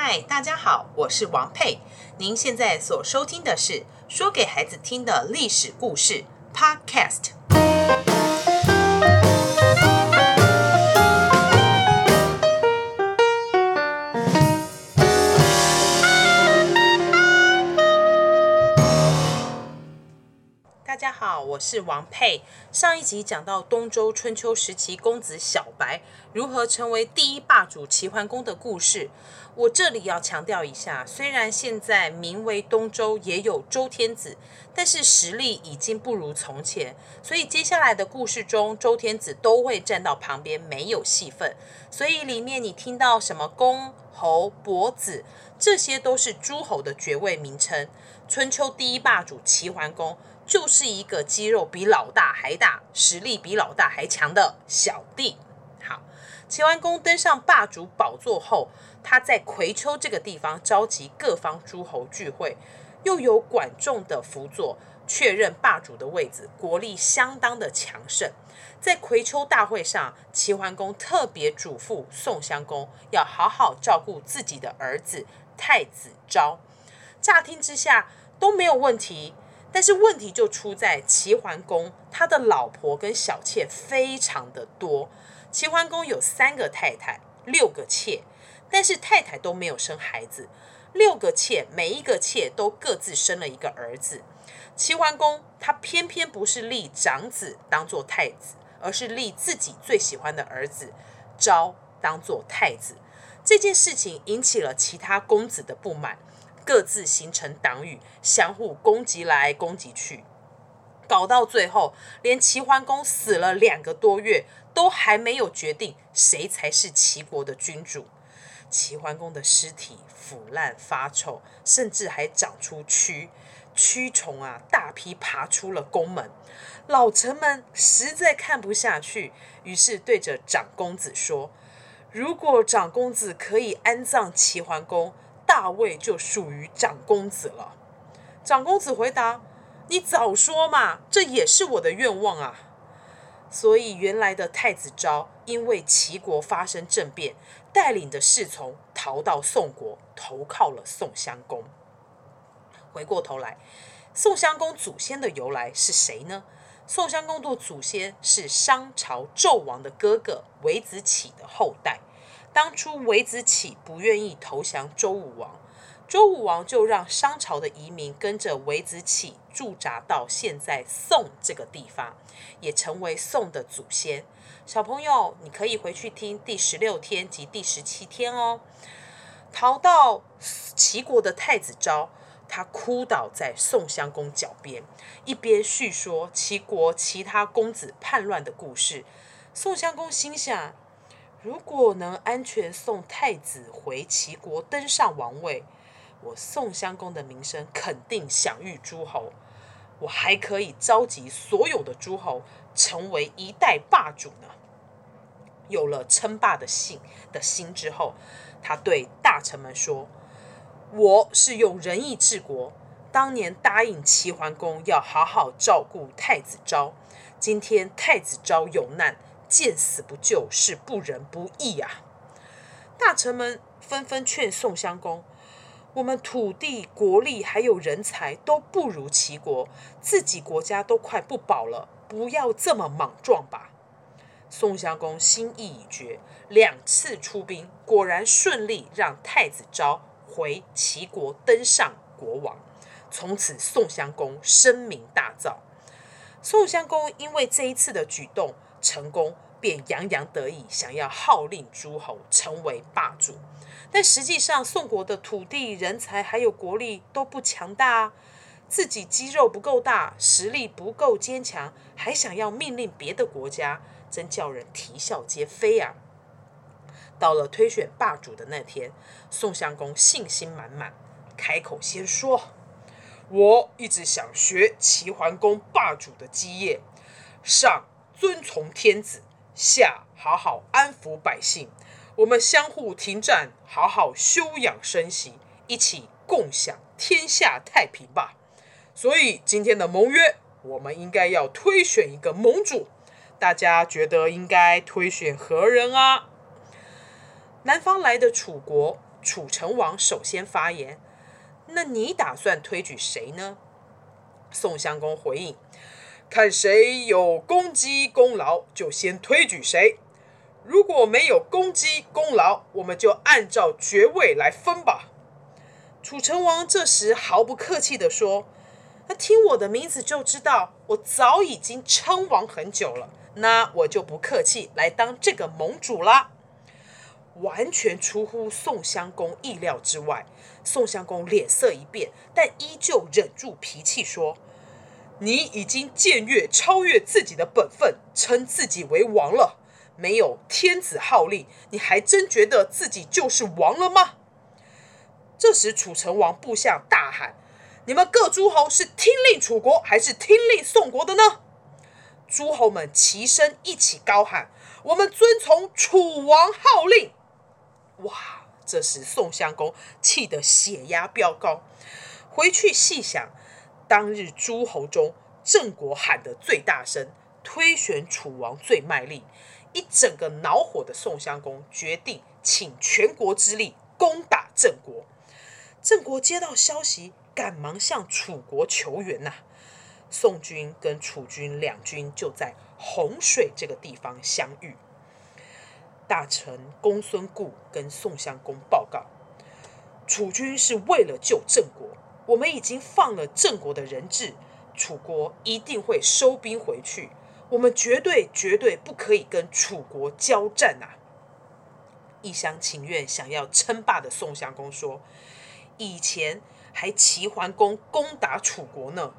嗨，大家好，我是王佩。您现在所收听的是说给孩子听的历史故事 Podcast。大家好，我是王佩。上一集讲到东周春秋时期公子小白如何成为第一霸主齐桓公的故事。我这里要强调一下，虽然现在名为东周，也有周天子，但是实力已经不如从前，所以接下来的故事中，周天子都会站到旁边，没有戏份。所以里面你听到什么公、侯、伯、子，这些都是诸侯的爵位名称。春秋第一霸主齐桓公，就是一个肌肉比老大还大，实力比老大还强的小弟。好，齐桓公登上霸主宝座后，他在葵丘这个地方召集各方诸侯聚会，又有管仲的辅佐，确认霸主的位置，国力相当的强盛。在葵丘大会上，齐桓公特别嘱咐宋襄公要好好照顾自己的儿子太子昭。乍听之下都没有问题，但是问题就出在齐桓公他的老婆跟小妾非常的多。齐桓公有三个太太，六个妾。但是太太都没有生孩子，六个妾，每一个妾都各自生了一个儿子。齐桓公他偏偏不是立长子当做太子，而是立自己最喜欢的儿子昭当做太子。这件事情引起了其他公子的不满，各自形成党羽，相互攻击来攻击去，搞到最后，连齐桓公死了两个多月，都还没有决定谁才是齐国的君主。齐桓公的尸体腐烂发臭，甚至还长出蛆，蛆虫啊，大批爬出了宫门。老臣们实在看不下去，于是对着长公子说：“如果长公子可以安葬齐桓公，大卫就属于长公子了。”长公子回答：“你早说嘛，这也是我的愿望啊。”所以原来的太子昭因为齐国发生政变。带领的侍从逃到宋国，投靠了宋襄公。回过头来，宋襄公祖先的由来是谁呢？宋襄公的祖先是商朝纣王的哥哥微子启的后代。当初微子启不愿意投降周武王，周武王就让商朝的移民跟着微子启驻扎到现在宋这个地方，也成为宋的祖先。小朋友，你可以回去听第十六天及第十七天哦。逃到齐国的太子昭，他哭倒在宋襄公脚边，一边叙说齐国其他公子叛乱的故事。宋襄公心想：如果能安全送太子回齐国登上王位，我宋襄公的名声肯定享誉诸侯。我还可以召集所有的诸侯，成为一代霸主呢。有了称霸的心的心之后，他对大臣们说：“我是用仁义治国，当年答应齐桓公要好好照顾太子昭。今天太子昭有难，见死不救是不仁不义啊！”大臣们纷纷劝宋襄公：“我们土地、国力还有人才都不如齐国，自己国家都快不保了，不要这么莽撞吧。”宋襄公心意已决，两次出兵，果然顺利让太子昭回齐国登上国王。从此，宋襄公声名大噪。宋襄公因为这一次的举动成功，便洋洋得意，想要号令诸侯，成为霸主。但实际上，宋国的土地、人才还有国力都不强大，自己肌肉不够大，实力不够坚强，还想要命令别的国家。真叫人啼笑皆非啊！到了推选霸主的那天，宋襄公信心满满，开口先说：“我一直想学齐桓公霸主的基业，上遵从天子，下好好安抚百姓，我们相互停战，好好休养生息，一起共享天下太平吧。所以今天的盟约，我们应该要推选一个盟主。”大家觉得应该推选何人啊？南方来的楚国楚成王首先发言：“那你打算推举谁呢？”宋襄公回应：“看谁有功绩功劳，就先推举谁。如果没有功绩功劳，我们就按照爵位来分吧。”楚成王这时毫不客气地说：“那听我的名字就知道，我早已经称王很久了。那我就不客气，来当这个盟主啦。”完全出乎宋襄公意料之外。宋襄公脸色一变，但依旧忍住脾气说：“你已经僭越超越自己的本分，称自己为王了。没有天子号令，你还真觉得自己就是王了吗？”这时，楚成王部下大喊：“你们各诸侯是听令楚国，还是听令宋国的呢？”诸侯们齐声一起高喊：“我们遵从楚王号令。”哇！这时宋襄公气得血压飙高，回去细想，当日诸侯中郑国喊得最大声，推选楚王最卖力，一整个恼火的宋襄公决定请全国之力攻打郑国。郑国接到消息，赶忙向楚国求援呐、宋军跟楚军两军就在洪水这个地方相遇。大臣公孙固跟宋襄公报告：楚军是为了救郑国，我们已经放了郑国的人质，楚国一定会收兵回去，我们绝对绝对不可以跟楚国交战啊！一厢情愿想要称霸的宋襄公说：“以前还齐桓公攻打楚国呢，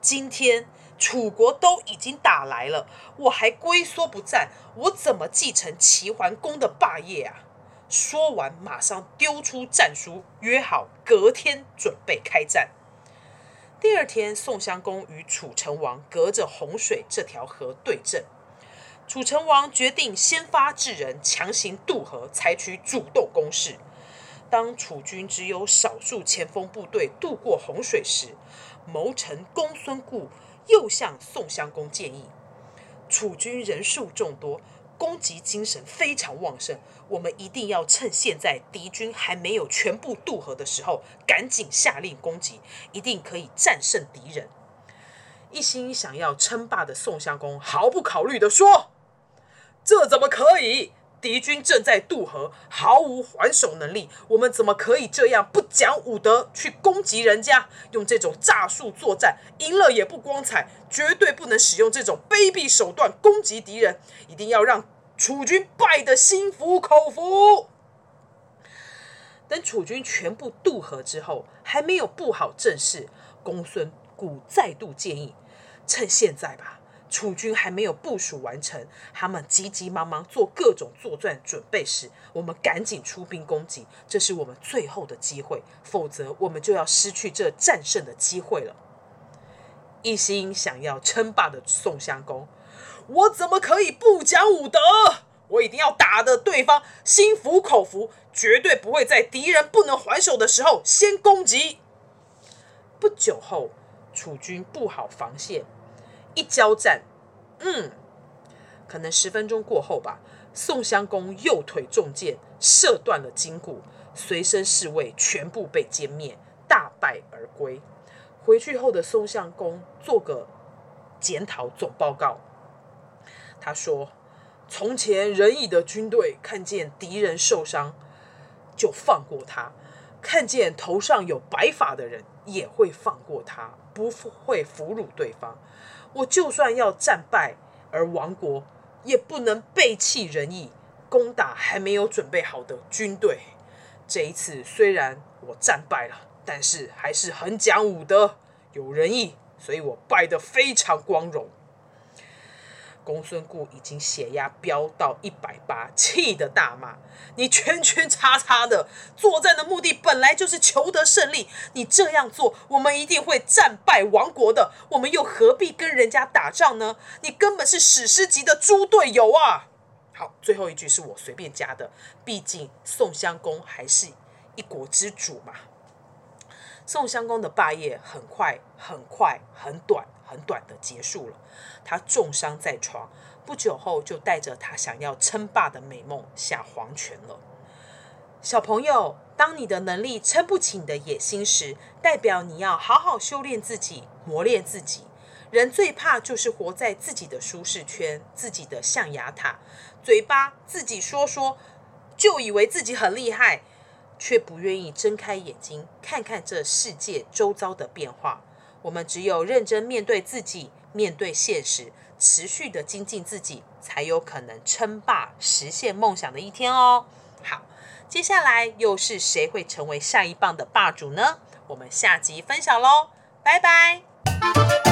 今天。”楚国都已经打来了，我还龟缩不战，我怎么继承齐桓公的霸业啊？说完，马上丢出战书，约好隔天准备开战。第二天，宋襄公与楚成王隔着洪水这条河对阵。楚成王决定先发制人，强行渡河，采取主动攻势。当楚军只有少数前锋部队渡过洪水时，谋臣公孙固。又向宋襄公建议：楚军人数众多，攻击精神非常旺盛，我们一定要趁现在敌军还没有全部渡河的时候，赶紧下令攻击，一定可以战胜敌人。一心想要称霸的宋襄公毫不考虑地说：“这怎么可以？”敌军正在渡河，毫无还手能力，我们怎么可以这样不讲武德去攻击人家？用这种诈术作战，赢了也不光彩，绝对不能使用这种卑鄙手段攻击敌人，一定要让楚军败得心服口服。等楚军全部渡河之后，还没有布好阵势，公孙固再度建议：趁现在吧。楚军还没有部署完成，他们急急忙忙做各种作战准备时，我们赶紧出兵攻击，这是我们最后的机会，否则我们就要失去这战胜的机会了。一心想要称霸的宋襄公，我怎么可以不讲武德？我一定要打得对方心服口服，绝对不会在敌人不能还手的时候先攻击。不久后，楚军布好防线。一交战，嗯，可能十分钟过后吧。宋襄公右腿中箭，射断了筋骨，随身侍卫全部被歼灭，大败而归。回去后的宋襄公做个检讨总报告，他说：“从前仁义的军队看见敌人受伤，就放过他；看见头上有白发的人，也会放过他，不会俘虏对方。”我就算要战败而亡国，也不能背弃仁义，攻打还没有准备好的军队。这一次虽然我战败了，但是还是很讲武德、有仁义，所以我败得非常光荣。公孙固已经血压飙到一百八，气得大骂：“你圈圈叉叉的作战的目的本来就是求得胜利，你这样做，我们一定会战败亡国的。我们又何必跟人家打仗呢？你根本是史诗级的猪队友啊！”好，最后一句是我随便加的，毕竟宋襄公还是一国之主嘛。宋襄公的霸业很快、很快、很短。很短的结束了，他重伤在床，不久后就带着他想要称霸的美梦下黄泉了。小朋友，当你的能力撑不起你的野心时，代表你要好好修炼自己，磨练自己。人最怕就是活在自己的舒适圈，自己的象牙塔，嘴巴自己说说，就以为自己很厉害，却不愿意睁开眼睛看看这世界周遭的变化。我们只有认真面对自己，面对现实，持续的精进自己，才有可能称霸实现梦想的一天哦。好，接下来又是谁会成为下一棒的霸主呢？我们下集分享喽，拜拜。